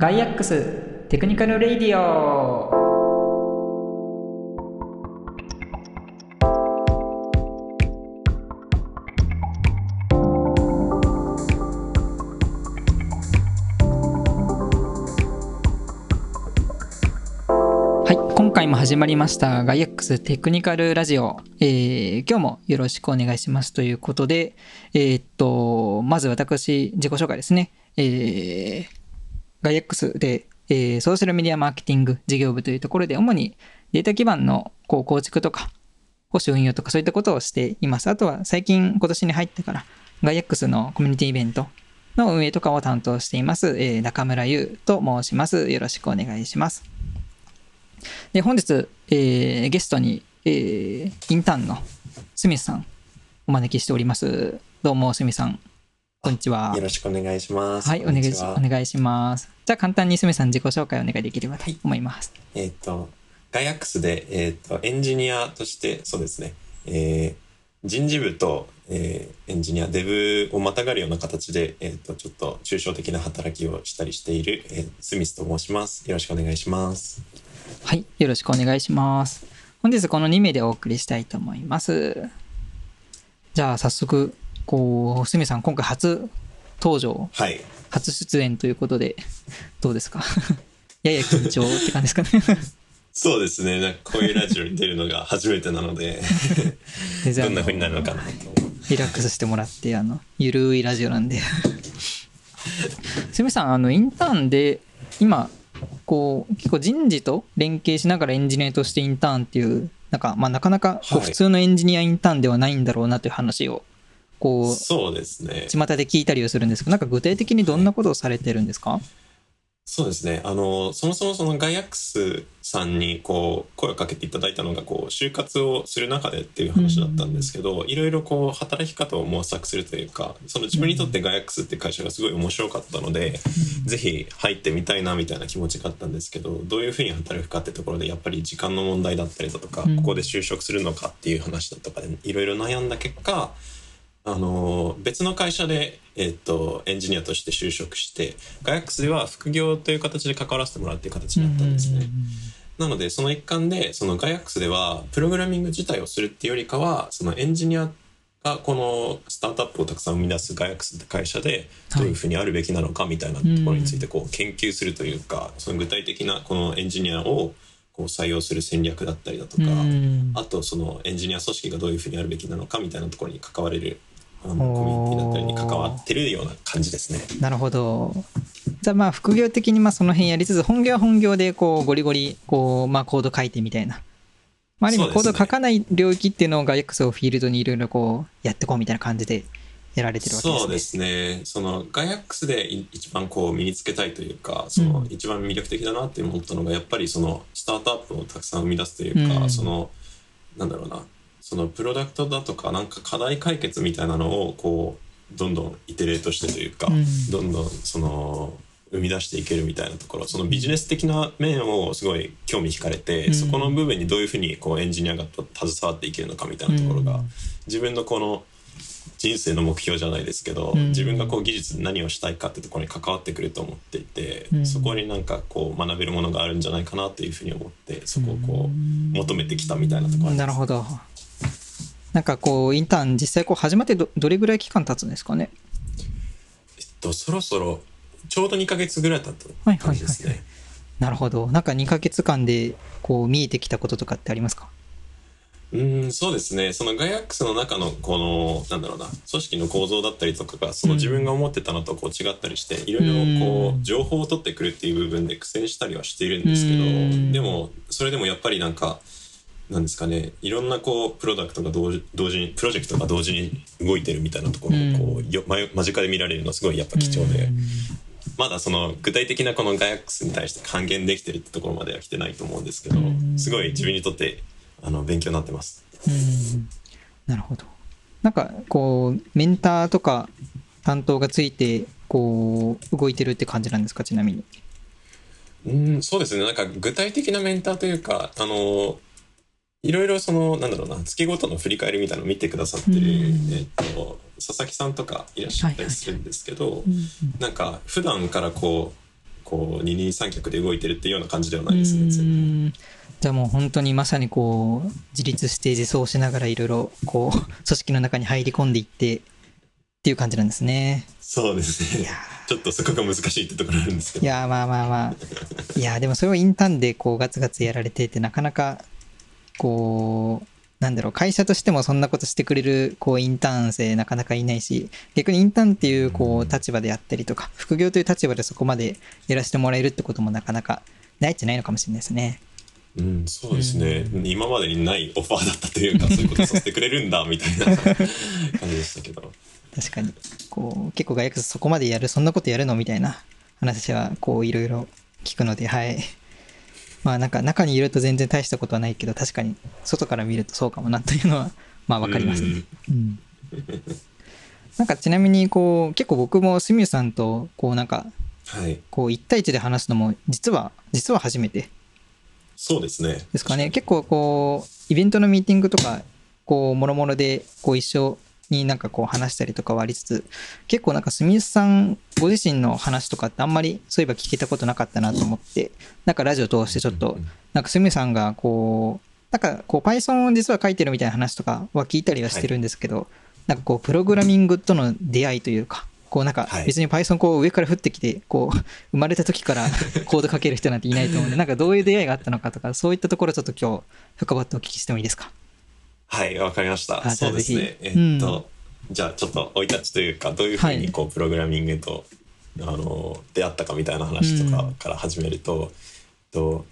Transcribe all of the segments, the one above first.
ガイアックステクニカルレディオ。はい今回も始まりましたガイアックステクニカルラジオ、えー今日もよろしくお願いしますということでえーっとまず私自己紹介ですね。えーガイアックスで、えーソーシャルメディアマーケティング事業部というところで、主にデータ基盤のこう構築とか、保守運用とかそういったことをしています。あとは最近今年に入ってから、ガイアックスのコミュニティイベントの運営とかを担当しています、えー中村優と申します。よろしくお願いします。で、本日、えーゲストに、えーインターンのスミスさんお招きしております。どうも、スミスさん。こんにちはよ。ろしくお願いします。はい、お願いしこんにちはお願いします。じゃあ簡単にすみさん自己紹介お願いできればと思います。えっ、と、ガイアックスで、えっ、と、エンジニアとして、そうですね、えー人事部と、えーエンジニア、デブをまたがるような形で、えっ、と、ちょっと抽象的な働きをしたりしている、えースミスと申します。よろしくお願いします。はい、よろしくお願いします。本日この2名でお送りしたいと思います。じゃあ早速、こう、すみさん今回初登場、はい。初出演ということで、どうですか？やや緊張って感じですかね？そうですね、なんかこういうラジオに出るのが初めてなので、どんな風になるのかなと。リラックスしてもらって、あの、ゆるいラジオなんで。すみさん、あの、インターンで、今、こう、結構人事と連携しながらエンジニアとしてインターンっていう、なんか、まあ、なかなか、こうはい普通のエンジニアインターンではないんだろうなという話を、こう、そうですね。巷で聞いたりをするんですけど、なんか具体的にどんなことをされてるんですか？そうですね。あの、そもそもそのガイアックスさんにこう、声をかけていただいたのが、こう、就活をする中でっていう話だったんですけど、いろいろこう、働き方を模索するというか、その自分にとってガイアックスって会社がすごい面白かったので、ぜひ入ってみたいなみたいな気持ちがあったんですけど、どういうふうに働くかってところで、やっぱり時間の問題だったりだとか、うんここで就職するのかっていう話だとかで、いろいろ悩んだ結果、あの別の会社で、えっとエンジニアとして就職してガイアックスでは副業という形で関わらせてもらうっていう形になったんですね。なのでその一環でそのガイアックスではプログラミング自体をするっていうよりかはそのエンジニアがこのスタートアップをたくさん生み出すガイアックスって会社でどういうふうにあるべきなのかみたいなところについてこう研究するというかその具体的なこのエンジニアをこう採用する戦略だったりだとか、うん。あとそのエンジニア組織がどういうふうにあるべきなのかみたいなところに関われるあのコミュニティだったりに関わってるような感じですね。なるほど。じゃあまあ副業的にまあその辺やりつつ本業は本業でこうゴリゴリこうまあコード書いてみたいな。まあ、ある意味コード書かない領域っていうのをガイアックスをフィールドにいろいろこうやってこうみたいな感じでやられてるわけですね。そうですね。そのガイアックスでい一番こう身につけたいというか、そのうん一番魅力的だなって思ったのがやっぱりそのスタートアップをたくさん生み出すというか、うんそのなんだろうな、そのプロダクトだとかなんか課題解決みたいなのをこうどんどんイテレートしてというか、うん。どんどんその生み出していけるみたいなところそのビジネス的な面をすごい興味惹かれて、うん。そこの部分にどういうふうにこうエンジニアが携わっていけるのかみたいなところが、うん。自分のこの人生の目標じゃないですけど、うん。自分がこう技術で何をしたいかってところに関わってくると思っていて、うん。そこになんかこう学べるものがあるんじゃないかなというふうに思ってそこをこう求めてきたみたいなところなるほど。なんかこうインターン実際こう始まってどどれぐらい期間経つんですかね？えっとそろそろちょうど2ヶ月ぐらい経ったはいはい感じですね。なるほど。なんか2ヶ月間でこう見えてきたこととかってありますか？うんそうですね。そのガイアックスの中のこのなんだろうな組織の構造だったりとかがその自分が思ってたのとこう違ったりしていろいろこう情報を取ってくるっていう部分で苦戦したりはしているんですけうん。どでもそれでもやっぱりなんかなんですかねいろんなこうプロダクトが同時同時にプロジェクトが同時に動いてるみたいなところをこうよ間間近で見られるのすごいやっぱ貴重でうんまだその具体的なこのガイアックスに対して還元できてるってところまでは来てないと思うんですけどうんすごい自分にとってあの勉強になってます。うんなるほど。なんかこうメンターとか担当がついてこう動いてるって感じなんですかちなみに？うん、そうですね。なんか具体的なメンターというか、あの、いろいろその、なんだろうな、月ごとの振り返りみたいなのを見てくださってる、うんえっと、佐々木さんとかいらっしゃったりするんですけど、うんなんか普段からこう、こう二人三脚で動いてるっていうような感じではないですね。うんじゃあもう本当にまさにこう自立して自走しながらいろいろこう 組織の中に入り込んでいってっていう感じなんですね。そうですね。ちょっとそこが難しいってところあるんですけど。いやまあまあまあいやでもそれをインターンでこうガツガツやられてってなかなかこうなんだろう会社としてもそんなことしてくれるこうインターン生なかなかいないし逆にインターンっていうこう立場であったりとか副業という立場でそこまでやらせてもらえるってこともなかなかないじゃないのかもしれないですね。うん、そうですね、今までにないオファーだったというか、そういうことさせてくれるんだみたいな 感じでしたけど。確かに。こう結構外役そこまでやるそんなことやるのみたいな話はこういろいろ聞くのではいまあなんか中にいると全然大したことはないけど確かに外から見るとそうかもなというのは まあわかりますね。うん、なんかちなみにこう結構僕もスミュさんとこうなんかはい。こう1対1で話すのも実は実は初めてそうですね。ですかね結構こうイベントのミーティングとかこうもろもろでこう一緒になんかこう話したりとかはありつつ結構なんかスミスさんご自身の話とかってあんまりそういえば聞けたことなかったなと思ってなんかラジオ通してちょっとなんかスミさんがこうなんかこう Python を実は書いてるみたいな話とかは聞いたりはしてるんですけど、なんかこうプログラミングとの出会いというかこうなんかはい。別に Python こう上から降ってきてこう生まれた時から コード書ける人なんていないと思うんでなんかどういう出会いがあったのかとかそういったところちょっと今日深掘ってお聞きしてもいいですか？はい、わかりました。あそうですね。えっと、じゃあちょっと生い立ちというか、どういうふうにこう、プログラミングと、あの、出会ったかみたいな話とかから始めると、と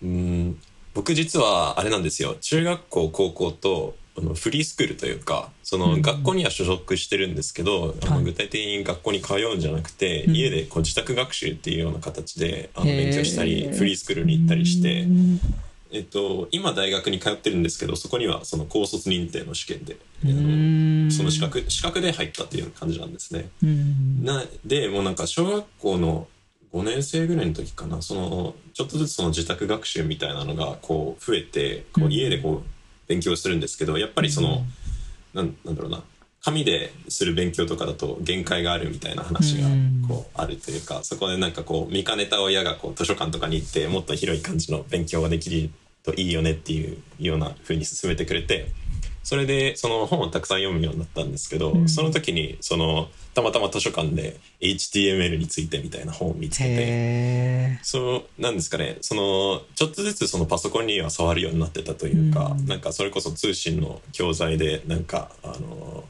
うん、僕実はあれなんですよ。中学校、高校と、あのフリースクールというかそのうん。学校には所属してるんですけど、あはい。の具体的に学校に通うんじゃなくて、うん。家でこう自宅学習っていうような形であの勉強したりフリースクールに行ったりして、えっと、今大学に通ってるんですけどそこにはその高卒認定の試験で、その資格資格で入ったっていう感じなんですね。うん。なでもうなんか小学校の5年生ぐらいの時かな。そのちょっとずつその自宅学習みたいなのがこう増えてこううん。家でこう勉強するんですけどやっぱりその、なんなんだろうな紙でする勉強とかだと限界があるみたいな話がうん。こうあるというかそこでなんかこう見かねた親がこう図書館とかに行ってもっと広い感じの勉強ができるといいよねっていうような風に勧めてくれてそれでその本をたくさん読むようになったんですけど、うん。その時にそのたまたま図書館で HTML についてみたいな本を見つけて。へそうなんですかねそのちょっとずつそのパソコンには触るようになってたというか、うん。なんかそれこそ通信の教材でなんかあの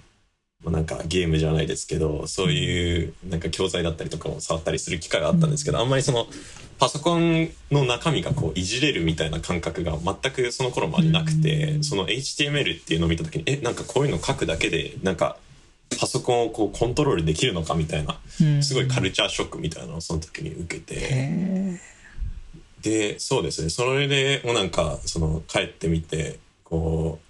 まあなんかゲームじゃないですけどそういうなんか教材だったりとかも触ったりする機会があったんですけど、あんまりそのパソコンの中身がこういじれるみたいな感覚が全くその頃までなくて、うん。その HTML っていうのを見た時にえなんかこういうの書くだけでなんかパソコンをこうコントロールできるのかみたいなーすごいカルチャーショックみたいなのをその時に受けて。へでそうですね。それでもうなんかその帰ってみてこう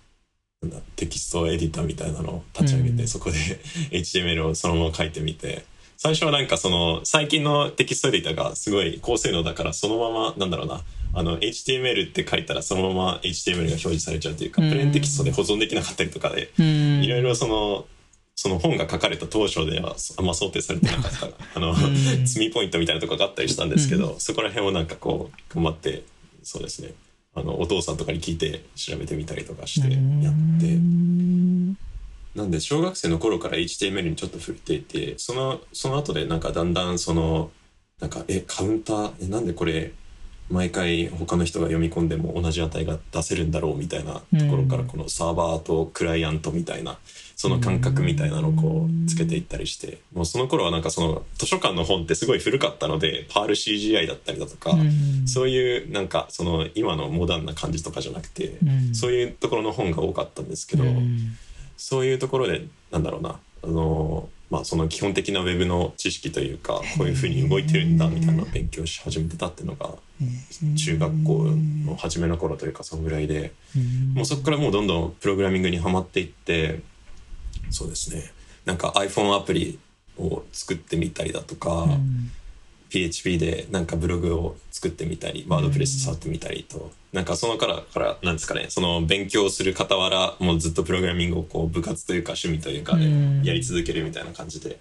テキストエディターみたいなのを立ち上げて、うん。そこで HTML をそのまま書いてみて。最初はなんかその最近のテキストエディターがすごい高性能だからそのままなんだろうなあの HTML って書いたらそのまま HTML が表示されちゃうというか、うん。プレーンテキストで保存できなかったりとかでーうん。いろいろそのその本が書かれた当初ではあんま想定されてなかった。あの、ん。積みポイントみたいなとこがあったりしたんですけど、そこら辺をなんかこう頑張ってそうですねあのお父さんとかに聞いて調べてみたりとかしてやって。なんで小学生の頃から HTML にちょっと触れていてそのその後でなんかだんだんそのなんかえカウンターえなんでこれ毎回他の人が読み込んでも同じ値が出せるんだろうみたいなところからうんこのサーバーとクライアントみたいなその感覚みたいなのをこうつけていったりしてもうその頃はなんかその図書館の本ってすごい古かったのでパール CGI だったりだとかうん。そういうなんかその今のモダンな感じとかじゃなくてうん。そういうところの本が多かったんですけど。うん。そういうところでなんだろうなあのまあその基本的なウェブの知識というかこういうふうに動いてるんだみたいな勉強し始めてたっていうのが中学校の初めの頃というかそのぐらいでもうそこからもうどんどんプログラミングにはまっていってそうですね。なんか iPhone アプリを作ってみたりだとか、うん PHP でなんかブログを作ってみたりワードプレス触ってみたりと、なんかそのからからなんですかねその勉強する傍らもうずっとプログラミングをこう部活というか趣味というかでうんやり続けるみたいな感じで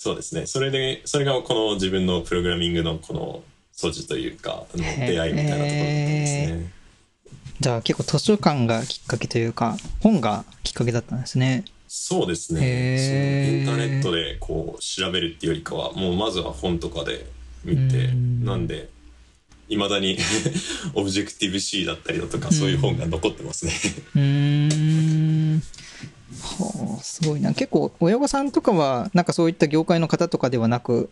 そうですね。それで、それがこの自分のプログラミングのこの素地というか、あの出会いみたいなところだったんですね。じゃあ結構図書館がきっかけというか、本がきっかけだったんですね。そうですへね。インターネットでこう調べるっていうよりかは、もうまずは本とかで見て、うんなんで、いまだに オブジェクティブ C だったりだとか、そういう本が残ってますね。うーん。はあ、すごいな。結構親御さんとかは、なんかそういった業界の方とかではなく、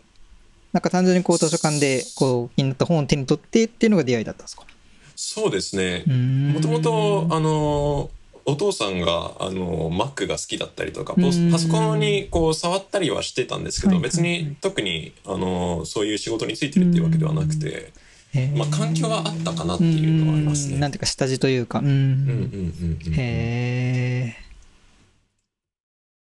なんか単純にこう図書館でこう気になった本を手に取ってっていうのが出会いだったんですか？そうですね。ももともと、あの、お父さんが、あの、Mac が好きだったりとか、パソコンにこう触ったりはしてたんですけど、別に特に、あの、そういう仕事についてるっていうわけではなくて、まあ、環境があったかなっていうのはありますね。なんていうか下地というか。うん。うんうんうんうん。へえ、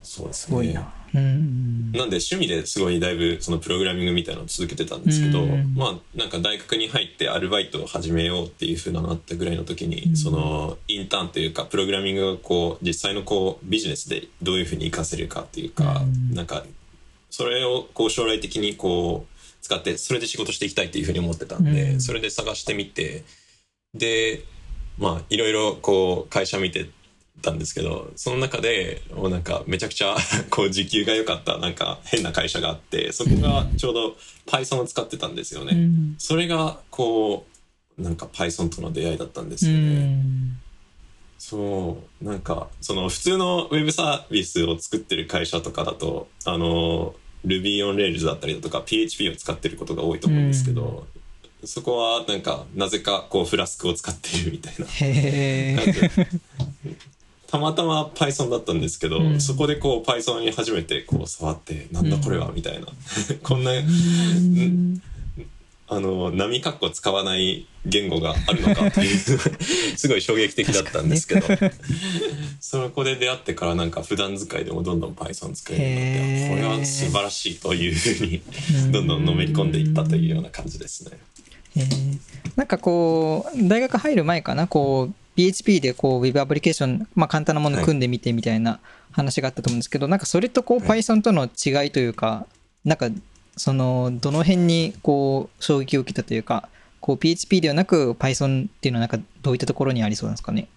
そうですすごいね。な。うん。なんで趣味ですごいだいぶそのプログラミングみたいなのを続けてたんですけど、うんまあなんか大学に入ってアルバイトを始めようっていうふうななったぐらいの時に、うんそのインターンというかプログラミングがこう実際のこうビジネスでどういうふうに活かせるかっていうか、うんなんかそれをこう将来的にこう使ってそれで仕事していきたいっていうふうに思ってたんで、うんそれで探してみてでまあいろいろこう会社見てたんですけどその中でもうなんかめちゃくちゃ こう時給が良かったなんか変な会社があってそこがちょうど Python を使ってたんですよね。うんそれがこうなんか Python との出会いだったんですうよね。ん。そうなんかその普通のウェブサービスを作ってる会社とかだとあの Ruby on Rails だったりだとか PHP を使ってることが多いと思うんですけど、そこはなんかなぜかこうフラスクを使っているみたいなたまたま Python だったんですけど、うん。そこでこう Python に初めてこう触ってなんだこれはみたいな。こんなうん。あの波括弧使わない言語があるのかっていう すごい衝撃的だったんですけど、そこで出会ってからなんか普段使いでもどんどん Python 使えるようになってこれは素晴らしいというふうにどんどんのめり込んでいったというような感じですね。えー。なんかこう大学入る前かなこう PHP でこう Web アプリケーション、まあ、簡単なもの組んでみてみたいな話があったと思うんですけど、なんかそれとこうはい。Python との違いというか、なんかそのどの辺にこう衝撃を受けたというかこう PHP ではなく Python っていうのはなんかどういったところにありそうなんですかね？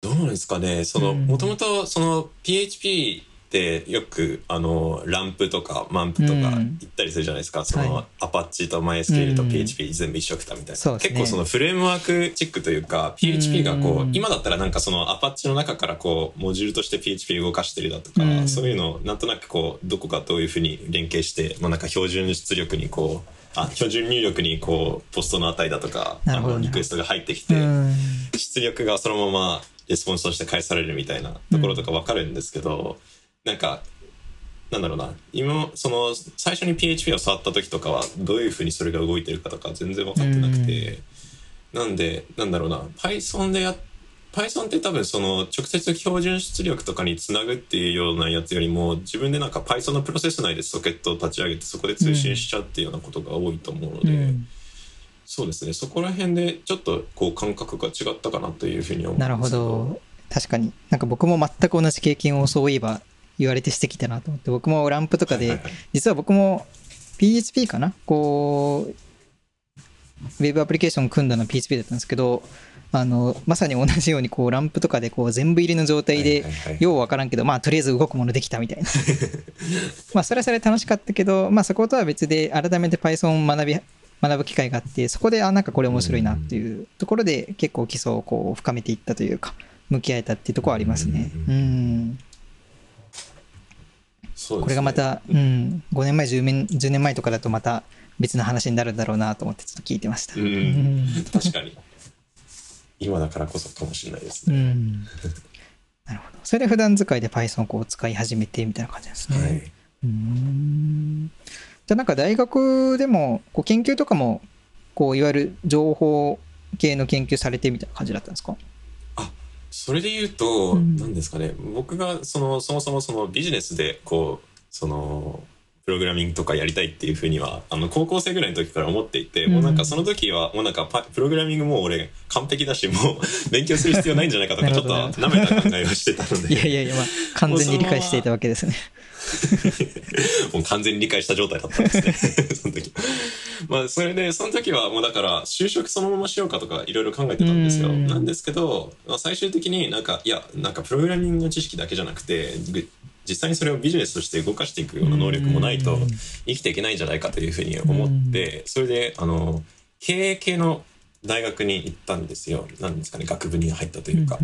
どうなんですかね？そのうん。もともとその PHP ってよくあのランプとかマンプとかうん。言ったりするじゃないですか、その、はいアパッチと MySQL とうん。PHP 全部一緒くたみたいな、そうですね。結構そのフレームワークチックというか PHP がこう、うん。今だったらなんかそのアパッチの中からこうモジュールとして PHP 動かしてるだとか、うん。そういうのをなんとなくこうどこかどういうふうに連携して、まあ、なんか標準出力にこうあ標準入力にこうポストの値だとかあのリクエストが入ってきて、うん。出力がそのままレスポンスとして返されるみたいなところとか分かるんですけど、なんかなんだろうな。今その最初に PHP を触った時とかはどういうふうにそれが動いてるかとか全然分かってなくて、なんでなんだろうな。Python でや Python って多分その直接標準出力とかにつなぐっていうようなやつよりも自分でなんか Python のプロセス内でソケットを立ち上げてそこで通信しちゃうっていうようなことが多いと思うので、うん。そうですね。そこら辺でちょっとこう感覚が違ったかなというふうに思うんですけなるほど。確かに。なんか僕も全く同じ経験をそういえば言われてしてきたなと思って僕もランプとかで実は僕も PHP かな？こうウェブアプリケーション組んだのは PHP だったんですけどあのまさに同じようにこうランプとかでこう全部入りの状態でようわからんけどまあとりあえず動くものできたみたいな。まあそれはそれで楽しかったけどまあそことは別で改めて Python を学び学ぶ機会があってそこであなんかこれ面白いなっていうところで結構基礎をこう深めていったというか向き合えたっていうところはありますね。ううんね。これがまた、うん、5年前10年 ,10 年前とかだとまた別の話になるだろうなと思ってちょっと聞いてました。うん。うん。確かに。今だからこそかもしれないですね、うん。なるほど。それで普段使いで Python をこう使い始めてみたいな感じですね。はい、うん。じゃあなんか大学でもこう研究とかもこういわゆる情報系の研究されてみたいな感じだったんですか？それで言うと、うん。何ですかね。僕がそのそもそもそのビジネスでこうそのプログラミングとかやりたいっていうふうにはあの高校生ぐらいの時から思っていて、もうなんかその時はもうなんかパプログラミングもう俺完璧だしもう 勉強する必要ないんじゃないかとかちょっと舐めた考えをしてたので。いやいやいや、まあ、完全に理解していたわけですね。もう完全に理解した状態だったんですね。その時まあそれでその時はもうだから就職そのまましようかとかいろいろ考えてたんですよ。うん。なんですけど、まあ、最終的になんかいやなんかプログラミングの知識だけじゃなくてぐ実際にそれをビジネスとして動かしていくような能力もないとうん。生きていけないんじゃないかというふうに思ってそれであの経営系の大学に行ったんですよ。なんですかね学部に入ったというか。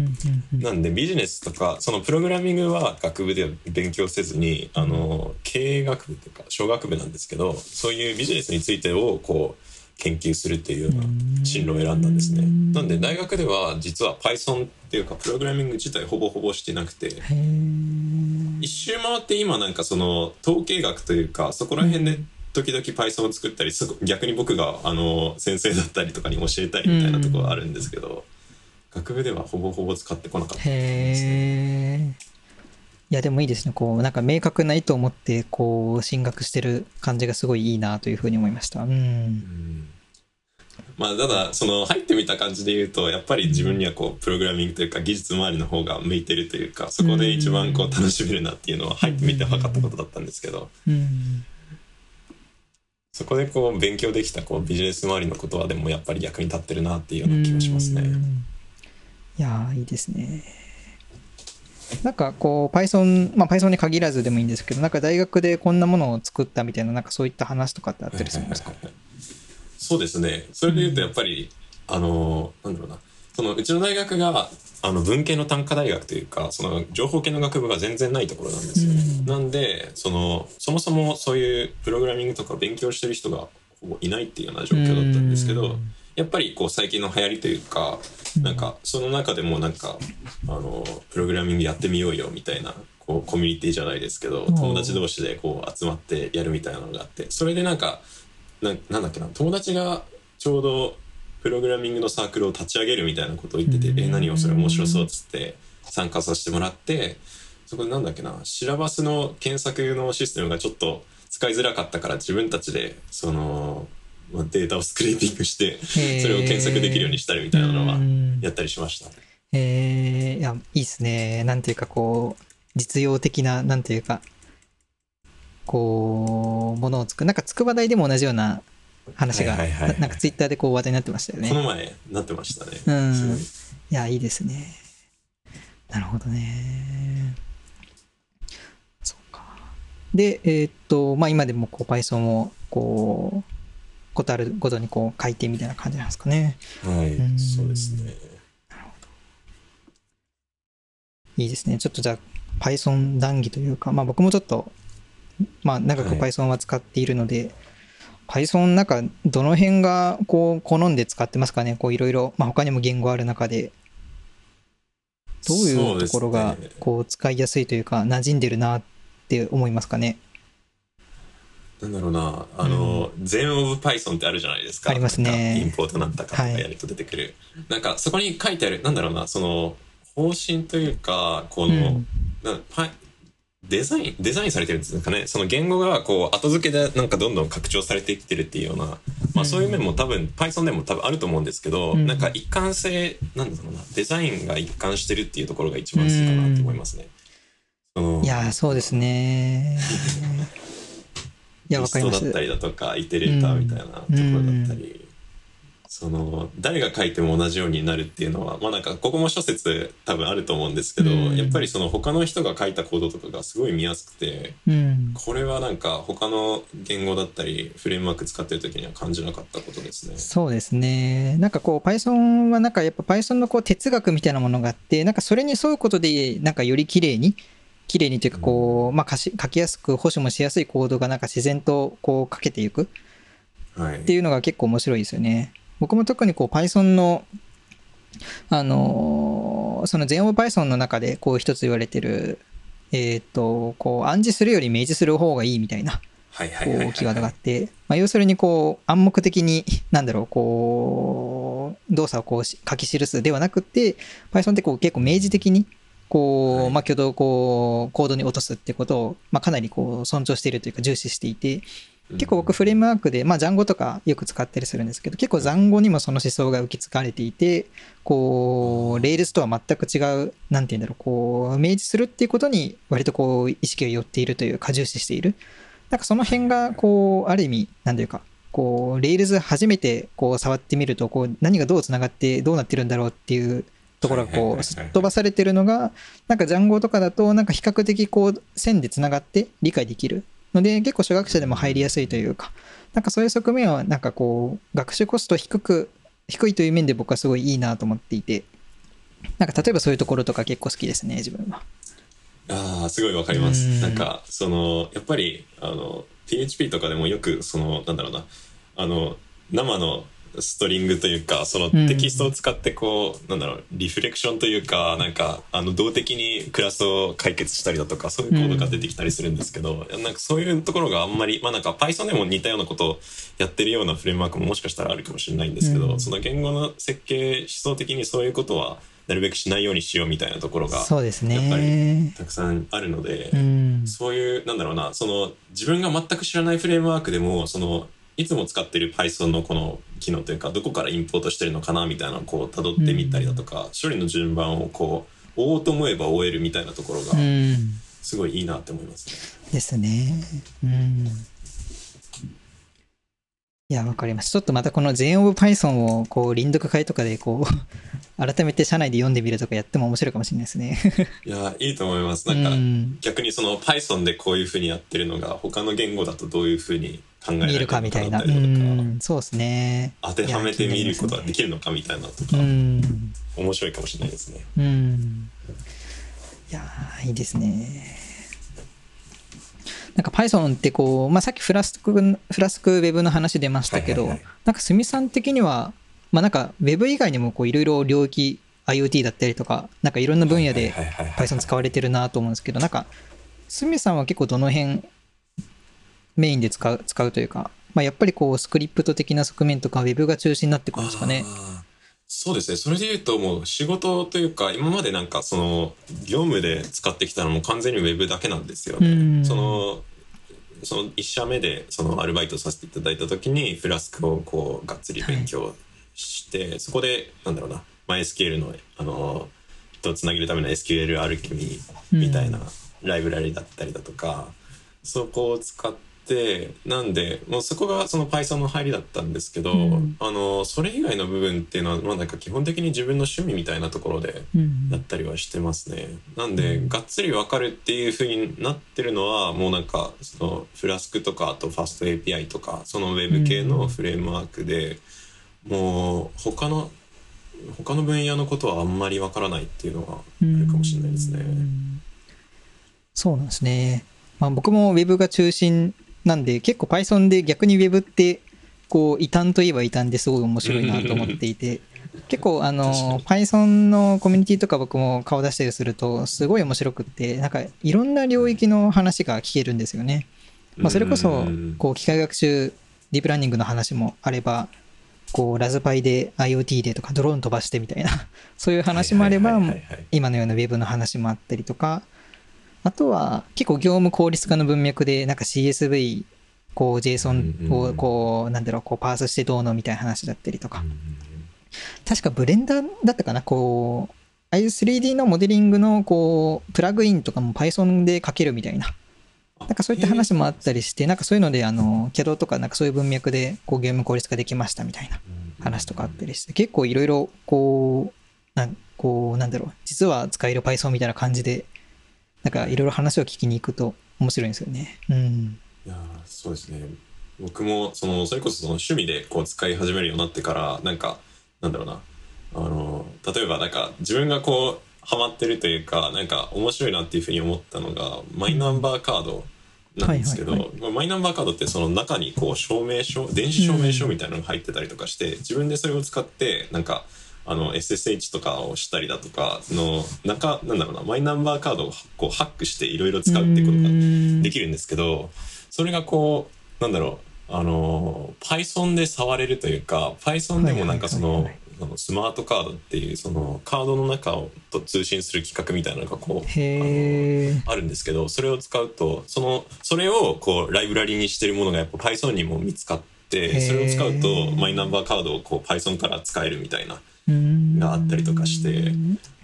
なんでビジネスとかそのプログラミングは学部では勉強せずにあの経営学部というか小学部なんですけどそういうビジネスについてをこう研究するっていうような進路を選んだんですね。なんで大学では実は Python っていうかプログラミング自体ほぼほぼしてなくて一周回って今なんかその統計学というかそこら辺で時々 Python を作ったり逆に僕があの先生だったりとかに教えたりみたいなところはあるんですけど学部ではほぼほぼ使ってこなかったですね。へえ。いやでもいいですね。こうなんか明確な意図を持ってこう進学してる感じがすごいいいなというふうに思いました。うん。まあただその入ってみた感じで言うとやっぱり自分にはこうプログラミングというか技術周りの方が向いてるというかそこで一番こう楽しめるなっていうのは入ってみて分かったことだったんですけどうん。そこでこう勉強できたこうビジネス周りのことはでもやっぱり役に立ってるなっていうような気がしますね。うんいやーいいですね。なんかこう Python、まあ Python に限らずでもいいんですけど、なんか大学でこんなものを作ったみたいな、なんかそういった話とかってあったりするんですか？そうですねそれで言うとやっぱり、あのなんだろうなそのうちの大学があの文系の単科大学というかその情報系の学部が全然ないところなんですよね、うん。なんでそのそもそもそういうプログラミングとか勉強してる人がほぼいないっていうような状況だったんですけど、うん。やっぱりこう最近の流行りというかなんかその中でもなんかあのプログラミングやってみようよみたいなこうコミュニティじゃないですけどん。友達同士でこう集まってやるみたいなのがあってそれでなんかななんだっけな友達がちょうどプログラミングのサークルを立ち上げるみたいなことを言っててうん「え何をそれ面白そう」っつって参加させてもらってそこでなんだっけなシラバスの検索のシステムがちょっと使いづらかったから自分たちでそのまあデータをスクレーピングしてそれを検索できるようにしたりみたいなのはうんやったりしました。えー、いや、いいですね。なんていうか、こう、実用的な、なんていうか、こう、ものを作る。なんか、筑波大でも同じような話が、はいはいはいはいななんかツイッターでこう話題になってましたよね。この前なってましたね。うんいいや、いいですね。なるほどね。そうか。で、えーっと、まあ、今でもこう Python を、こう、ことあるごとにこう書いてみたいな感じなんですかね。はいうん、そうですね。いいですね。ちょっとじゃあ Python 談義というか、まあ僕もちょっと、まあ長くはい Python は使っているので、Python なんかどの辺がこう好んで使ってますかね？こういろいろ、まあ他にも言語ある中で、どういうところがこう使いやすいというか馴染んでるなって思いますかね？なんだろうな、あの、全オブ Python ってあるじゃないですか。ありますね。インポートなんだかとかはい。やると出てくる。なんかそこに書いてある、なんだろうな、その方針というか、この、うん。なデザイン、デザインされてるんですかね。その言語がこう後付けでなんかどんどん拡張されてきてるっていうような、まあそういう面も多分 Python でも多分あると思うんですけど、うんなんか一貫性、なんだろうな、デザインが一貫してるっていうところが一番好きかなと思いますね。そのいやー、そうですね。いや、わかりますリストだった。りだとかイテレーターみたいなところだったり、その誰が書いても同じようになるっていうのはまあなんかここも諸説多分あると思うんですけど、うんやっぱりその他の人が書いたコードとかがすごい見やすくてうん。これはなんか他の言語だったりフレームワーク使ってる時には感じなかったことですね。そうですね。なんかこう Python はなんかやっぱ Python のこう哲学みたいなものがあって、なんかそれに沿うことでなんかより綺麗に、綺麗にというかこう、まあ書し書きやすく保守もしやすいコードがなんか自然とこう書けていくはいっていうのが結構面白いですよね。僕も特にこう Python のあのーその全オ Python の中でこう一つ言われてるえっ、とこう暗示するより明示する方がいいみたいなこうキーワードがあって、まあ、要するにこう暗黙的になんだろうこう動作をこうし書き記すではなくて Python ってこう結構明示的にこう、はい。まあ、挙動をこう、コードに落とすってことを、まあ、かなりこう、尊重しているというか、重視していて、結構僕フレームワークで、まあ、 Django とかよく使ったりするんですけど、結構残語にもその思想が受け継がれていて、こう、 Rails とは全く違う、なんて言うんだろう、こう、明示するっていうことに割とこう、意識が寄っているというか、重視している。なんかその辺が、こう、ある意味、なんていうか、こう、 Rails 初めてこう、触ってみると、こう、何がどう繋がってどうなってるんだろうっていうところがこう、すっ飛ばされてるのが、なんかジャンゴとかだと、なんか比較的こう、線で繋がって理解できるので、結構初学者でも入りやすいというか、なんかそういう側面は、なんかこう、学習コスト低く、低いという面で僕はすごいいいなと思っていて、なんか例えばそういうところとか結構好きですね、自分は。ああすごいわかりますうんなんかそのやっぱりあの PHP とかでもよくそのなんだろうなあの生のストリングというかそのうんテキストを使ってこう、なんだろうリフレクションというかなんかあの動的にクラスを解決したりだとかそういうコードが出てきたりするんですけど、なんかそういうところがあんまりまあなんか Python でも似たようなことをやってるようなフレームワークももしかしたらあるかもしれないんですけど、うんその言語の設計思想的にそういうことはなるべくしないようにしようみたいなところがそうですやっぱね。たくさんあるので、うん。そういうなんだろうなその自分が全く知らないフレームワークでもそのいつも使ってる Python のこの機能というかどこからインポートしてるのかなみたいなのをこう辿ってみたりだとか、処理の順番をこう追おうと思えば追えるみたいなところがうん。すごいいいなって思いますね。ですね。うん。いや、わかります。ちょっとまたこの全オブ Python をこう、臨読会とかでこう、改めて社内で読んでみるとかやっても面白いかもしれないですね。いやいいと思います。なんか、うん逆にその Python でこういうふうにやってるのが他の言語だとどういうふうに考えられ見るかかみたいな。そうですね。当てはめてみることができるのかみたいなとか、うん。面白いかもしれないですね。うん。いやーいいですね。なんか Python ってこう、まあ、さっきフラスク、フラスクウェブの話出ましたけど、はいはいはいなんかすみさん的には、まあ、なんかウェブ以外にもこういろいろ領域 IoT だったりとか、なんかいろんな分野で Python 使われてるなと思うんですけど、なんか、すみさんは結構どの辺メインで使う使うというか、まあ、やっぱりこうスクリプト的な側面とか Web が中心になってくるんですかね。そうですね。それで言うともう仕事というか今までなんかその業務で使ってきたのも完全にウェブだけなんですようん。ね。そのその1社目でそのアルバイトさせていただいた時にフラスクをこうがっつり勉強して、そこでなんだろうな MySQL のあの人をつなげるための SQL アルキミみたいなライブラリだったりだとか、そこを使ってなんでもうそこがその Python の入りだったんですけど、うんあのそれ以外の部分っていうのはまあなんか基本的に自分の趣味みたいなところでうんやったりはしてますね。なんで、がっつりわかるっていう風になってるのはもうなんかそのフラスクとかあとファスト API とかその Web 系のフレームワークで、もう他の他の分野のことはあんまりわからないっていうのがあるかもしれないですね。うんそうなんですね。まあ、僕も Web が中心なんで、結構 Python で逆に Web って、こう、異端といえば異端ですごい面白いなと思っていて、結構あの、Python のコミュニティとか僕も顔出したりすると、すごい面白くって、なんかいろんな領域の話が聞けるんですよね。まあ、それこそうん、こう、機械学習、ディープラーニングの話もあれば、こう、ラズパイで IoT でとかドローン飛ばしてみたいな、そういう話もあれば今のような Web の話もあったりとか、あとは結構業務効率化の文脈で、なんか CSV、こう JSON をこう、なんだろう、こうパースしてどうのみたいな話だったりとか、確かブレンダーだったかな、こう、ああいう 3D のモデリングのこう、プラグインとかも Python で書けるみたいな、なんかそういった話もあったりして、なんかそういうので、あの、CAD とかなんかそういう文脈で、こう、業務効率化できましたみたいな話とかあったりして、結構いろいろ、こう、なんこう、なんだろう、実は使える Python みたいな感じで、なんかいろいろ話を聞きに行くと面白いんですよね。うん。いやーそうですね僕もそのそれこそその趣味でこう使い始めるようになってからなんかなんだろうなあの例えばなんか自分がこうハマってるというかなんか面白いなっていうふうに思ったのがマイナンバーカードなんですけど、はいはいまあマイナンバーカードってその中にこう証明書電子証明書みたいなのが入ってたりとかして、自分でそれを使ってなんかあの SSH とかをしたりだとかの中なんだろうなマイナンバーカードをこうハックしていろいろ使うっていうことができるんですけどそれがこうなんだろうあの Python で触れるというか Python でもなんかそのスマートカードっていうそのカードの中をと通信する企画みたいなのがこうあるんですけどそれを使うとそのそれをこうライブラリにしてるものがやっぱ Python にも見つかってそれを使うとマイナンバーカードをこう Python から使えるみたいながあったりとかして。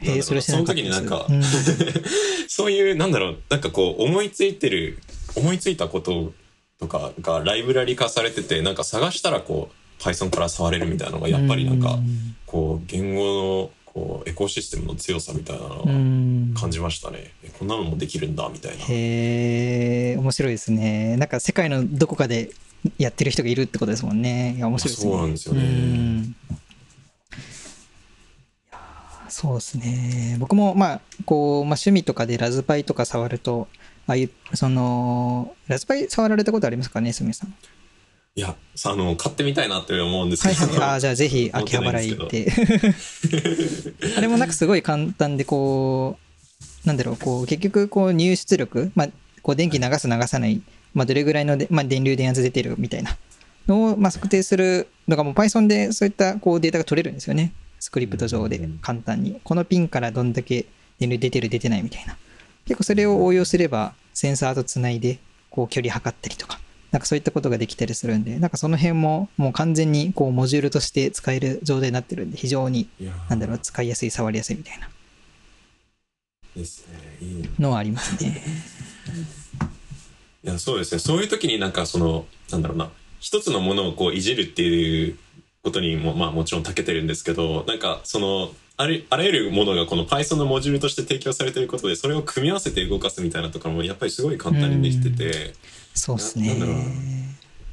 へえそその時になんかうん。そういうなんだろうなんかこう思いついてる思いついたこととかがライブラリ化されててなんか探したらこう Python から触れるみたいなのがやっぱりなんかうん。こう言語のこうエコシステムの強さみたいなのうはん。感じましたね。えこんなのもできるんだみたいな。へえ面白いですね。なんか世界のどこかでやってる人がいるってことですもんね。いや面白いですね。そうなんですよねそうですね。僕もまあこう、まあ、趣味とかでラズパイとか触るとああいうそのラズパイ触られたことありますかねすみさん。いやさあの買ってみたいなって思うんですけど、はいはい。ああじゃあぜひ 秋葉原行って。あれもなんかすごい簡単でこうなんだろうこう結局こう入出力、まあ、こう電気流す流さない、まあ、どれぐらいので、まあ、電流電圧出てるみたいなのをまあ測定するのがもう Python でそういったこうデータが取れるんですよねスクリプト上で簡単に。このピンからどんだけ電流出てる出てないみたいな。結構それを応用すればセンサーとつないでこう距離測ったりとか。なんかそういったことができたりするんで。なんかその辺ももう完全にこうモジュールとして使える状態になってるんで非常になんだろう使いやすい触りやすいみたいな。ですね。いい。のはありますね。いやそうですね。そういう時になんかそのなんだろうな。一つのものをこういじるっていうことにもまあもちろん長けてるんですけどなんかそのあれあらゆるものがこの Python のモジュールとして提供されていることでそれを組み合わせて動かすみたいなところもやっぱりすごい簡単にできててそうですななんだろうね。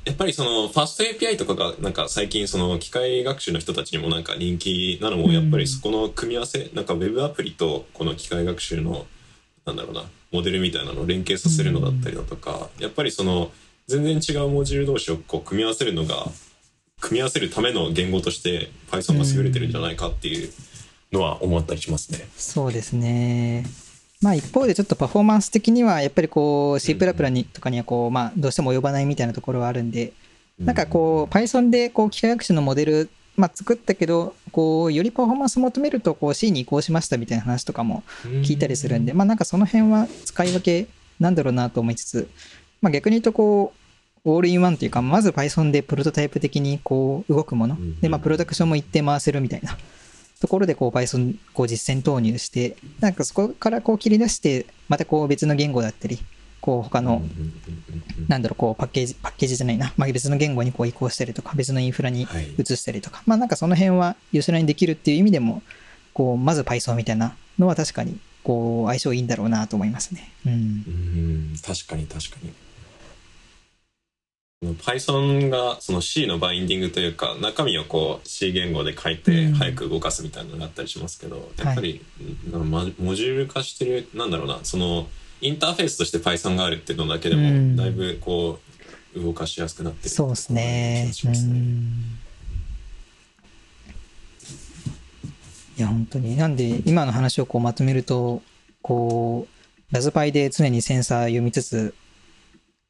やっぱりそのファスト API とかがなんか最近その機械学習の人たちにもなんか人気なのもやっぱりそこの組み合わせなんか Web アプリとこの機械学習のなんだろうなモデルみたいなのを連携させるのだったりだとかやっぱりその全然違うモジュール同士をこう組み合わせるのが組み合わせるための言語として Python が優れてるんじゃないかっていうのは思ったりしますね。そうですね。まあ一方でちょっとパフォーマンス的にはやっぱりこう C++ にとかにはこうまあどうしても及ばないみたいなところはあるんでなんかこう Python でこう機械学習のモデルまあ作ったけどこうよりパフォーマンス求めるとこう C に移行しましたみたいな話とかも聞いたりするんで、まあなんかその辺は使い分けなんだろうなと思いつつ、まあ逆に言うとこう、オールインワンというか、まず Python でプロトタイプ的にこう動くもの。うんうん、で、まあプロダクションも一定回せるみたいな。ところでこう Python こう実践投入して、なんかそこからこう切り出して、またこう別の言語だったり、こう他の、なんだろう、こうパッケージ、パッケージじゃないな、まあ別の言語にこう移行したりとか、別のインフラにはい移したりとか、まあなんかその辺はユースラにできるっていう意味でも、こう、まず Python みたいなのは確かに、こう、相性いいんだろうなと思いますね。うん。うん。確かに確かに。Python がその C のバインディングというか中身をこう C 言語で書いてうん。早く動かすみたいなのがあったりしますけど、やっぱり、うんまモジュール化してるなんだろうなそのインターフェースとして Python があるっていうのだけでも、うん。だいぶこう動かしやすくなってるそうですね。すね。うん。いや、本当に。なんで、今の話をこうまとめると、こう、ラズパイで常にセンサー読みつつ、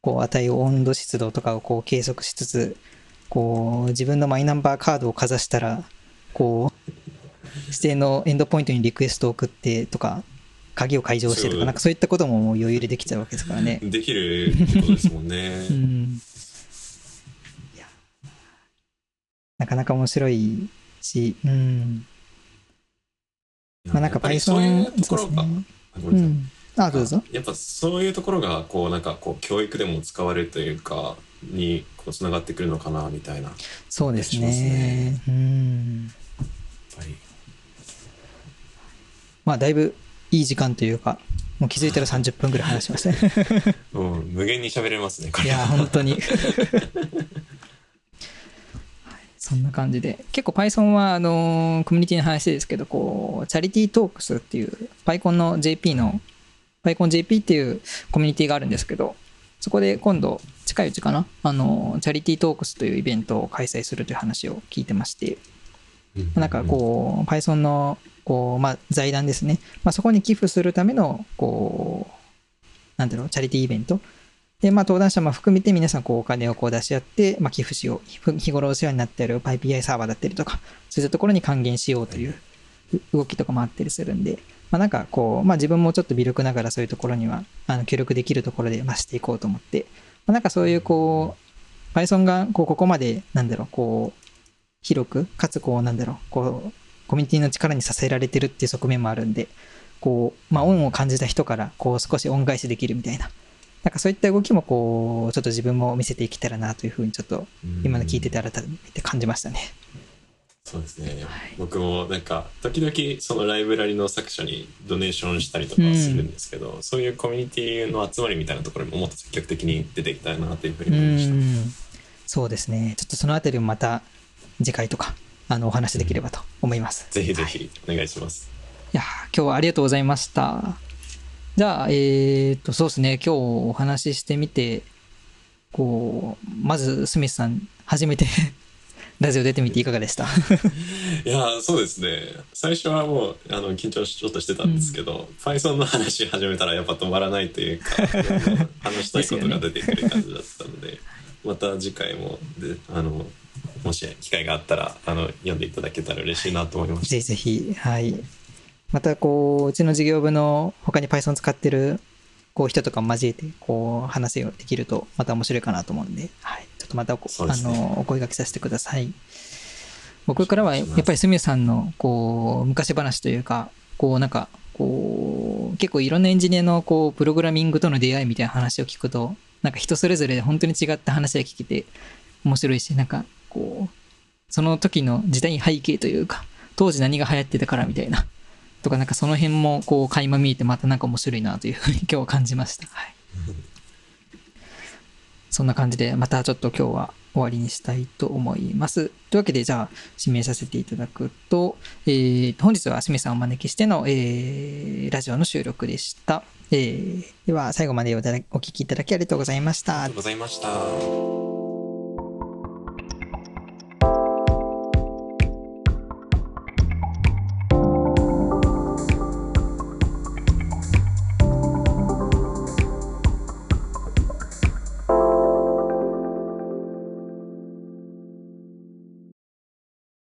こう、値を温度、湿度とかをこう計測しつつ、こう、自分のマイナンバーカードをかざしたら、こう、指定のエンドポイントにリクエストを送ってとか、鍵を解錠してとか、なんかそういったことももう余裕でできちゃうわけですからね。できることですもんね。うんいやなかなか面白いし、うん。まあなんか Python、ところが、そうですね。うん。あ、どうぞ。やっぱそういうところがこうなんかこう教育でも使われるというかにこうつながってくるのかなみたいなやっそうですねね。うん。ぱりまあだいぶいい時間というか、もう気づいたら30分ぐらい話しますね。もう無限に喋れますねこれいや、本当に。はいそんな感じで。結構 Python は、あのーコミュニティの話ですけど、こう、チャリティートークスっていう、PyCon の JP の、PyConJP っていうコミュニティがあるんですけど、そこで今度、近いうちかな、あのーチャリティートークスというイベントを開催するという話を聞いてまして、なんかこう、Python の、こう、まあ、財団ですね。まあ、そこに寄付するための、こう、なんだろう、チャリティーイベントで、まあ、登壇者も含めて皆さんこうお金をこう出し合って、まあ、寄付しよう。日頃お世話になっている PyPI サーバーだったりとか、そういったところに還元しようというう動きとかもあったりするんで、まあ、なんかこう、まあ、自分もちょっと微力ながらそういうところにはあの協力できるところで増していこうと思って、まあ、なんかそういうこう Python がこうここまでなんだろうこう広くかつこうなんだろうこうコミュニティの力に支えられてるっていう側面もあるんでこう、まあ、恩を感じた人からこう少し恩返しできるみたいななんかそういった動きもこうちょっと自分も見せていけたらなというふうにちょっと今の聞いてて改めて感じましたね。そうですね、僕もなんか時々そのライブラリの作者にドネーションしたりとかするんですけど、そういうコミュニティの集まりみたいなところにももっと積極的に出ていきたいなというふうに思いました。うんそうですねちょっとそのあたりもまた次回とかあのお話できればと思います。ぜひぜはいひお願いします。いやー今日はありがとうございました。じゃあ、えー、と、そうですね、今日お話ししてみて、こう、まず、スミスさん、初めてラジオ出てみていかがでした？いやそうですね最初はもうあの緊張しちょっとしてたんですけど、Python の話始めたらやっぱ止まらないというか話したいことが出てくる感じだったのでまた次回もであのもし機会があったらあの読んでいただけたら嬉しいなと思いました。ぜひぜひ、はい。また、こう、うちの事業部の他に Python 使ってるこう人とかも交えて、こう、話をできると、また面白いかなと思うんで、はい。とまたお,、あのお声掛けさせてください。僕からは、やっぱりすみさんの、こう、昔話というか、こう、なんか、こう、結構いろんなエンジニアの、こう、プログラミングとの出会いみたいな話を聞くと、なんか人それぞれ本当に違った話が聞けて、面白いし、なんか、こう、その時の時代背景というか、当時何が流行ってたからみたいな、とか、なんかその辺も、こう、垣間見えて、またなんか面白いなというふうに今日は感じました。はい。そんな感じで、またちょっと今日は終わりにしたいと思います。というわけで、じゃあ、指名させていただくと、えー、本日は清水さんをお招きしての、えー、ラジオの収録でした。えー、では、最後までお聞きいただきありがとうございましたありがとう。ございました。